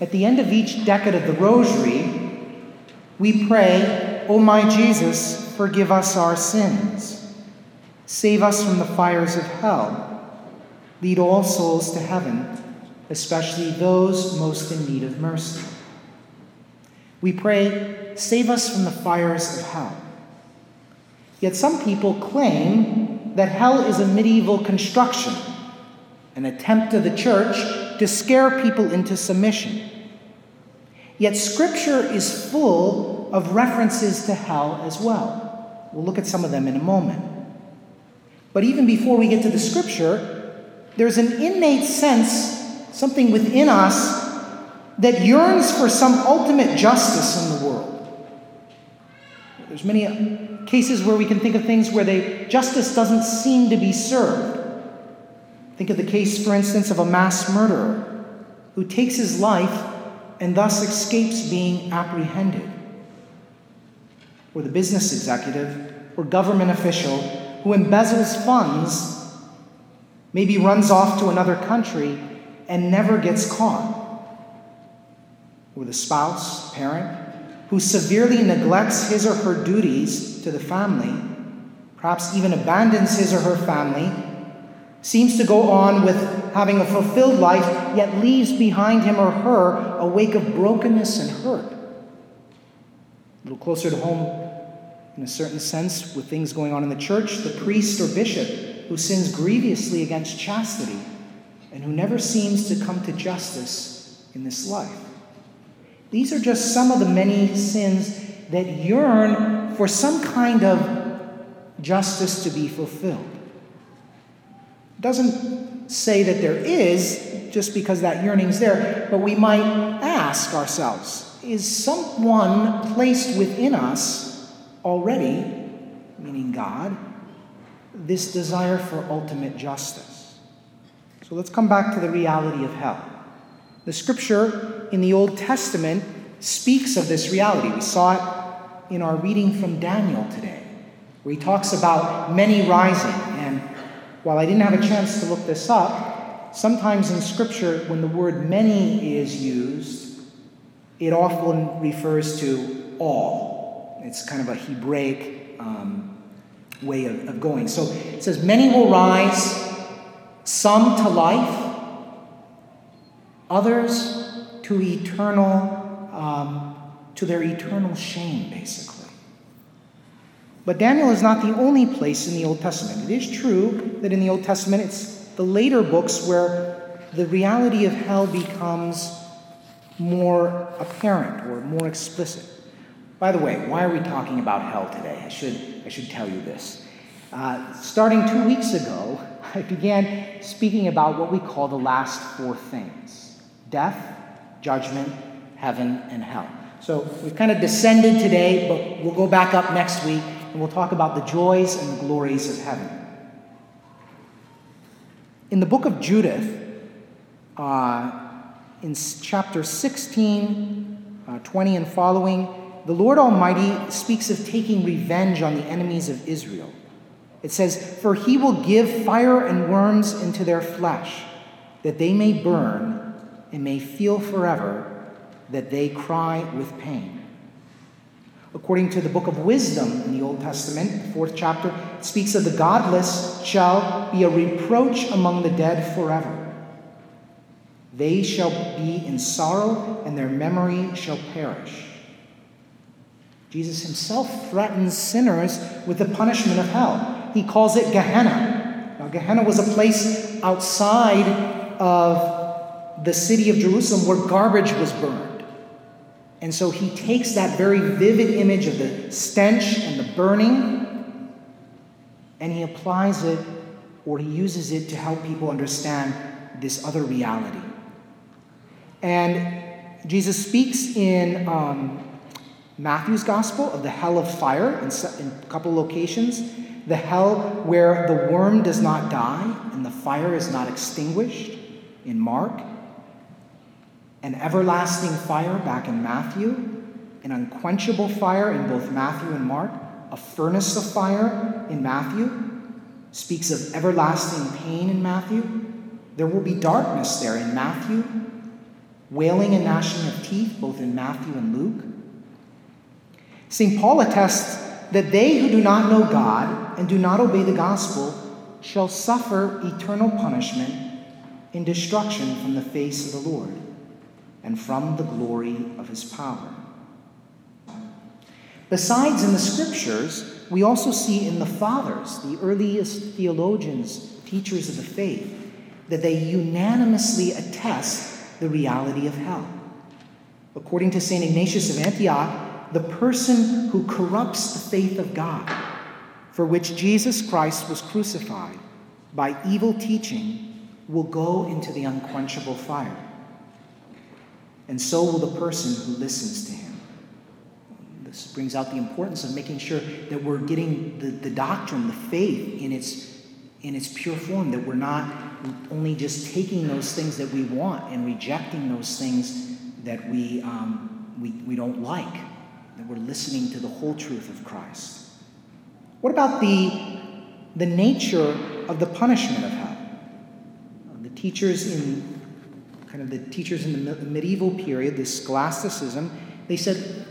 At the end of each decade of the Rosary, we pray, O my Jesus, forgive us our sins. Save us from the fires of hell. Lead all souls to heaven, especially those most in need of mercy. We pray, save us from the fires of hell. Yet some people claim that hell is a medieval construction, an attempt of the church to scare people into submission. Yet Scripture is full of references to hell as well. We'll look at some of them in a moment. But even before we get to the Scripture, there's an innate sense, something within us, that yearns for some ultimate justice in the world. There's many cases where we can think of things where they, justice doesn't seem to be served. Think of the case, for instance, of a mass murderer who takes his life and thus escapes being apprehended. Or the business executive or government official who embezzles funds, maybe runs off to another country and never gets caught. Or the spouse, parent, who severely neglects his or her duties to the family, perhaps even abandons his or her family seems to go on with having a fulfilled life, yet leaves behind him or her a wake of brokenness and hurt. A little closer to home, in a certain sense, with things going on in the church, the priest or bishop who sins grievously against chastity and who never seems to come to justice in this life. These are just some of the many sins that yearn for some kind of justice to be fulfilled doesn't say that there is just because that yearning's there, but we might ask ourselves is someone placed within us already, meaning God, this desire for ultimate justice? So let's come back to the reality of hell. The scripture in the Old Testament speaks of this reality. We saw it in our reading from Daniel today, where he talks about many rising while I didn't have a chance to look this up, sometimes in Scripture, when the word many is used, it often refers to all. It's kind of a Hebraic um, way of, of going. So it says, Many will rise, some to life, others to eternal, um, to their eternal shame, basically. But Daniel is not the only place in the Old Testament. It is true that in the Old Testament, it's the later books where the reality of hell becomes more apparent or more explicit. By the way, why are we talking about hell today? I should, I should tell you this. Uh, starting two weeks ago, I began speaking about what we call the last four things death, judgment, heaven, and hell. So we've kind of descended today, but we'll go back up next week and we'll talk about the joys and the glories of heaven. In the book of Judith, uh, in chapter 16, uh, 20, and following, the Lord Almighty speaks of taking revenge on the enemies of Israel. It says, For he will give fire and worms into their flesh, that they may burn and may feel forever that they cry with pain. According to the book of Wisdom in the Old Testament, fourth chapter, it speaks of the godless shall be a reproach among the dead forever. They shall be in sorrow, and their memory shall perish. Jesus himself threatens sinners with the punishment of hell. He calls it Gehenna. Now, Gehenna was a place outside of the city of Jerusalem where garbage was burned. And so he takes that very vivid image of the stench and the burning, and he applies it or he uses it to help people understand this other reality. And Jesus speaks in um, Matthew's gospel of the hell of fire in, in a couple locations, the hell where the worm does not die and the fire is not extinguished in Mark an everlasting fire back in Matthew, an unquenchable fire in both Matthew and Mark, a furnace of fire in Matthew, speaks of everlasting pain in Matthew. There will be darkness there in Matthew. wailing and gnashing of teeth, both in Matthew and Luke. St. Paul attests that they who do not know God and do not obey the gospel shall suffer eternal punishment in destruction from the face of the Lord and from the glory of his power. Besides, in the scriptures, we also see in the fathers, the earliest theologians, teachers of the faith, that they unanimously attest the reality of hell. According to St. Ignatius of Antioch, the person who corrupts the faith of God, for which Jesus Christ was crucified, by evil teaching, will go into the unquenchable fire. And so will the person who listens to him. This brings out the importance of making sure that we're getting the, the doctrine, the faith, in its, in its pure form, that we're not only just taking those things that we want and rejecting those things that we, um, we, we don't like, that we're listening to the whole truth of Christ. What about the, the nature of the punishment of hell? The teachers in kind of the teachers in the medieval period, the scholasticism, they said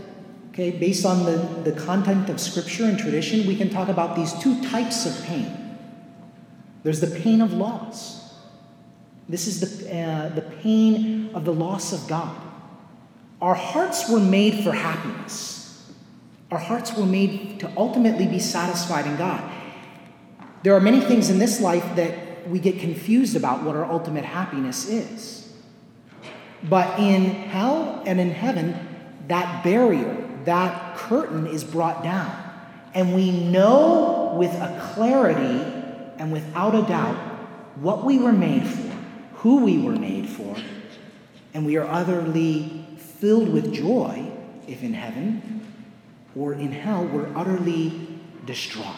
Okay, based on the, the content of scripture and tradition, we can talk about these two types of pain. There's the pain of loss. This is the, uh, the pain of the loss of God. Our hearts were made for happiness. Our hearts were made to ultimately be satisfied in God. There are many things in this life that we get confused about what our ultimate happiness is. But in hell and in heaven, that barrier, that curtain is brought down. And we know with a clarity and without a doubt what we were made for, who we were made for, and we are utterly filled with joy if in heaven or in hell we're utterly distraught.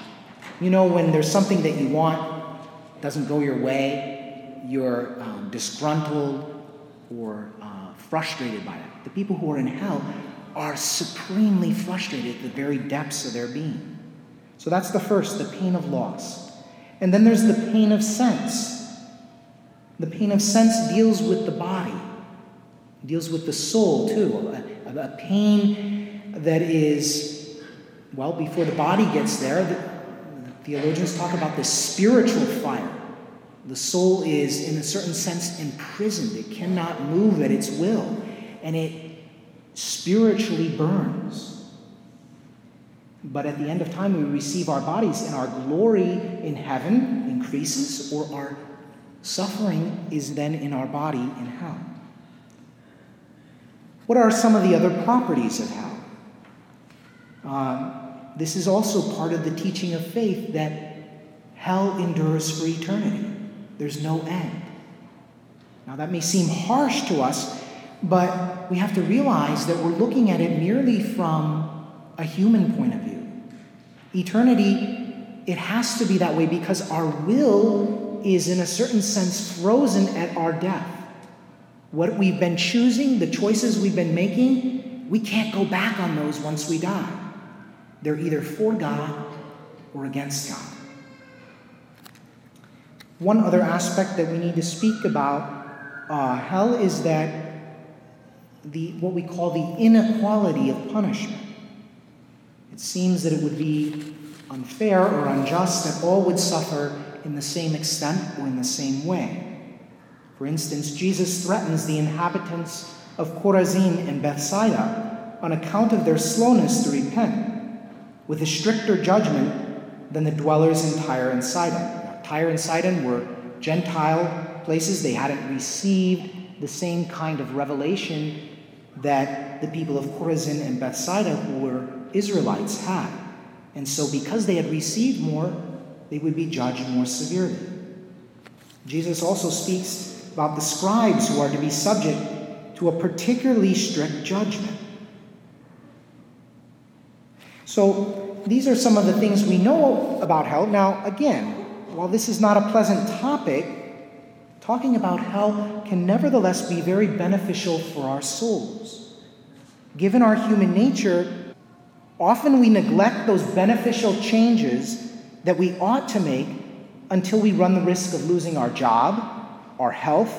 You know, when there's something that you want, doesn't go your way, you're um, disgruntled or uh, frustrated by it. The people who are in hell are supremely frustrated at the very depths of their being. So that's the first, the pain of loss. And then there's the pain of sense. The pain of sense deals with the body, deals with the soul too. A, a pain that is, well, before the body gets there, the, the theologians talk about the spiritual fire. The soul is, in a certain sense, imprisoned. It cannot move at its will. And it spiritually burns. But at the end of time, we receive our bodies, and our glory in heaven increases, or our suffering is then in our body in hell. What are some of the other properties of hell? Uh, this is also part of the teaching of faith that hell endures for eternity. There's no end. Now, that may seem harsh to us but we have to realize that we're looking at it merely from a human point of view. Eternity, it has to be that way because our will is, in a certain sense, frozen at our death. What we've been choosing, the choices we've been making, we can't go back on those once we die. They're either for God or against God. One other aspect that we need to speak about uh, hell is that the, what we call the inequality of punishment. It seems that it would be unfair or unjust that all would suffer in the same extent or in the same way. For instance, Jesus threatens the inhabitants of Chorazin and Bethsaida on account of their slowness to repent with a stricter judgment than the dwellers in Tyre and Sidon. Tyre and Sidon were Gentile places, they hadn't received the same kind of revelation that the people of Chorazin and Bethsaida, who were Israelites, had. And so, because they had received more, they would be judged more severely. Jesus also speaks about the scribes who are to be subject to a particularly strict judgment. So, these are some of the things we know about hell. Now, again, while this is not a pleasant topic, talking about hell can nevertheless be very beneficial for our souls. Given our human nature, often we neglect those beneficial changes that we ought to make until we run the risk of losing our job, our health,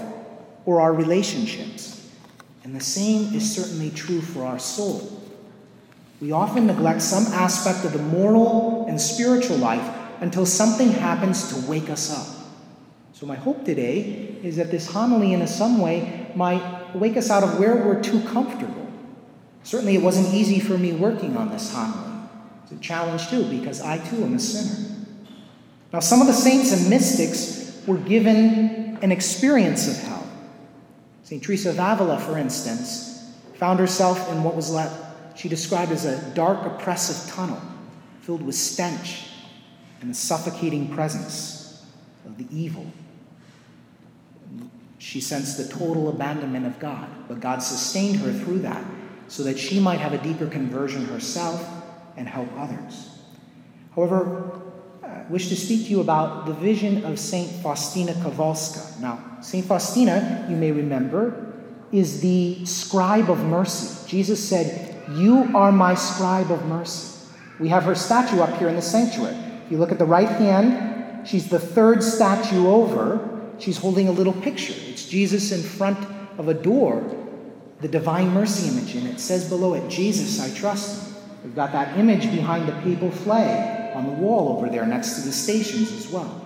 or our relationships. And the same is certainly true for our soul. We often neglect some aspect of the moral and spiritual life until something happens to wake us up. So, my hope today is that this homily, in some way, might wake us out of where we're too comfortable. Certainly, it wasn't easy for me working on this homily. It's a challenge, too, because I, too, am a sinner. Now, some of the saints and mystics were given an experience of hell. St. Teresa of Avila, for instance, found herself in what was left, she described as a dark, oppressive tunnel filled with stench and the suffocating presence of the evil. She sensed the total abandonment of God, but God sustained her through that so that she might have a deeper conversion herself and help others. However, I wish to speak to you about the vision of St. Faustina Kowalska. Now, St. Faustina, you may remember, is the scribe of mercy. Jesus said, You are my scribe of mercy. We have her statue up here in the sanctuary. You look at the right hand, she's the third statue over. She's holding a little picture. It's Jesus in front of a door, the divine mercy image, and it says below it, Jesus, I trust. We've got that image behind the papal flag on the wall over there next to the stations as well.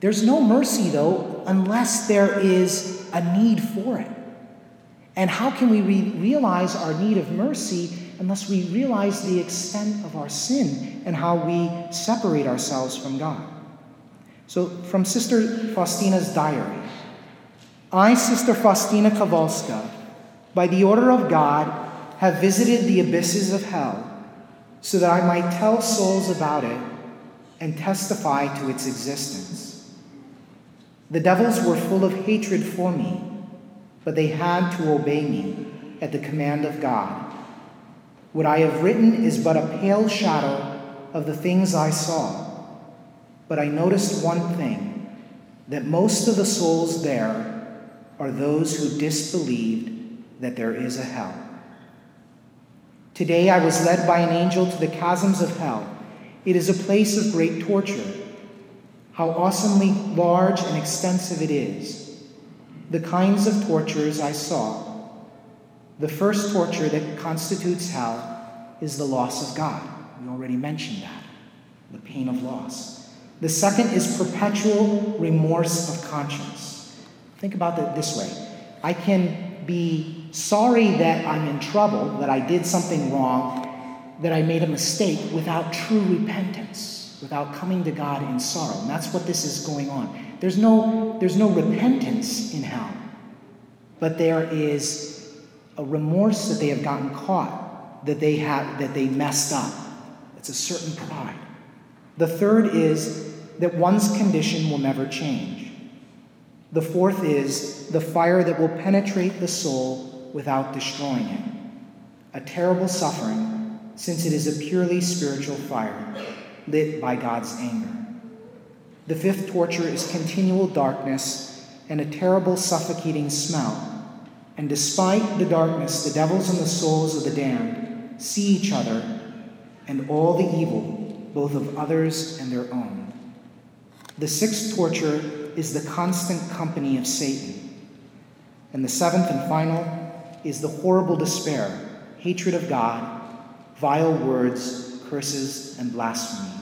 There's no mercy, though, unless there is a need for it. And how can we re- realize our need of mercy unless we realize the extent of our sin and how we separate ourselves from God? So, from Sister Faustina's diary I, Sister Faustina Kowalska, by the order of God, have visited the abysses of hell so that I might tell souls about it and testify to its existence. The devils were full of hatred for me, but they had to obey me at the command of God. What I have written is but a pale shadow of the things I saw, but I noticed one thing that most of the souls there are those who disbelieved that there is a hell. Today I was led by an angel to the chasms of hell. It is a place of great torture. How awesomely large and extensive it is. The kinds of tortures I saw. The first torture that constitutes hell is the loss of God. We already mentioned that. The pain of loss. The second is perpetual remorse of conscience. Think about it this way I can be sorry that I'm in trouble, that I did something wrong, that I made a mistake without true repentance, without coming to God in sorrow. And that's what this is going on. There's no, there's no repentance in hell, but there is a remorse that they have gotten caught, that they have that they messed up. It's a certain pride. The third is that one's condition will never change. The fourth is the fire that will penetrate the soul without destroying it. A terrible suffering, since it is a purely spiritual fire lit by God's anger. The fifth torture is continual darkness and a terrible suffocating smell. And despite the darkness, the devils and the souls of the damned see each other and all the evil, both of others and their own. The sixth torture is the constant company of Satan. And the seventh and final is the horrible despair, hatred of God, vile words, curses, and blasphemies.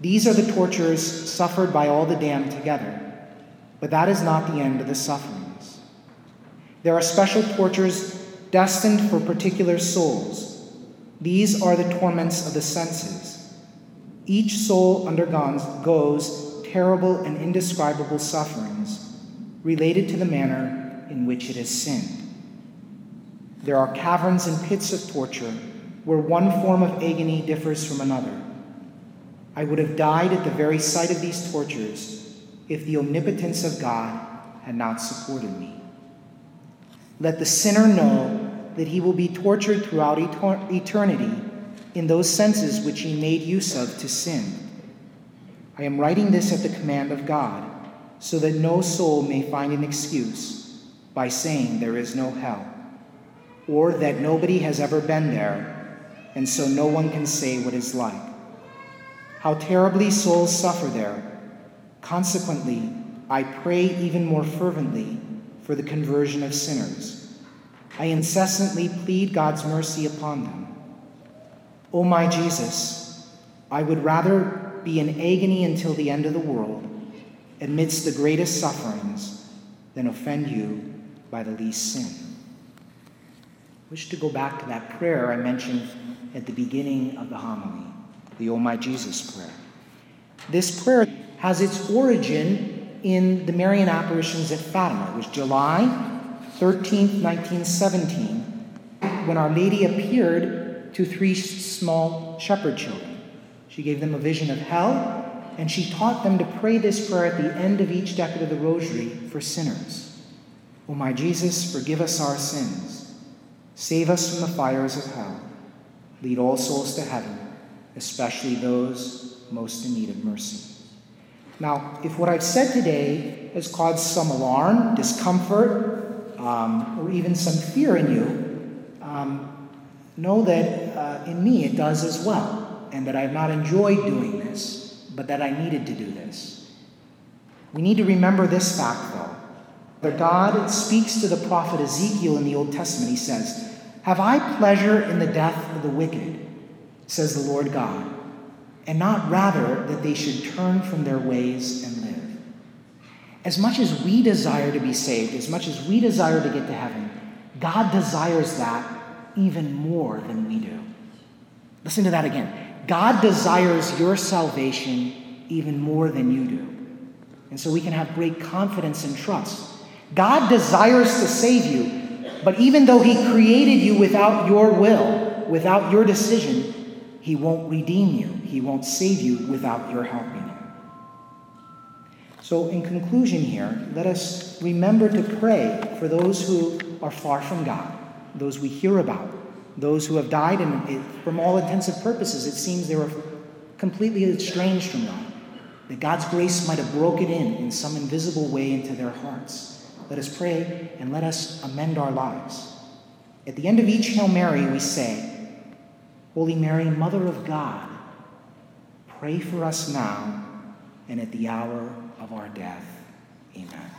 These are the tortures suffered by all the damned together, but that is not the end of the sufferings. There are special tortures destined for particular souls. These are the torments of the senses. Each soul undergoes terrible and indescribable sufferings related to the manner in which it has sinned. There are caverns and pits of torture where one form of agony differs from another. I would have died at the very sight of these tortures if the omnipotence of God had not supported me. Let the sinner know that he will be tortured throughout eternity in those senses which he made use of to sin. I am writing this at the command of God, so that no soul may find an excuse by saying there is no hell or that nobody has ever been there, and so no one can say what it's like. How terribly souls suffer there. Consequently, I pray even more fervently for the conversion of sinners. I incessantly plead God's mercy upon them. O my Jesus, I would rather be in agony until the end of the world, amidst the greatest sufferings, than offend you by the least sin. I wish to go back to that prayer I mentioned at the beginning of the homily, the O my Jesus prayer. This prayer has its origin in the Marian apparitions at Fatima. It was July 13th, 1917, when Our Lady appeared to three small shepherd children. She gave them a vision of hell, and she taught them to pray this prayer at the end of each decade of the Rosary for sinners. O my Jesus, forgive us our sins. Save us from the fires of hell. Lead all souls to heaven, especially those most in need of mercy. Now, if what I've said today has caused some alarm, discomfort, um, or even some fear in you, um, know that uh, in me it does as well, and that I've not enjoyed doing this, but that I needed to do this. We need to remember this fact, though. That God speaks to the prophet Ezekiel in the Old Testament. He says, Have I pleasure in the death of the wicked, says the Lord God and not rather that they should turn from their ways and live. As much as we desire to be saved, as much as we desire to get to heaven, God desires that even more than we do. Listen to that again. God desires your salvation even more than you do. And so we can have great confidence and trust. God desires to save you, but even though He created you without your will, without your decision, He won't redeem you. He won't save you without your helping him. So, in conclusion, here, let us remember to pray for those who are far from God, those we hear about, those who have died, and from all intents and purposes, it seems they were completely estranged from God. That God's grace might have broken in in some invisible way into their hearts. Let us pray and let us amend our lives. At the end of each Hail Mary, we say, Holy Mary, Mother of God, Pray for us now and at the hour of our death. Amen.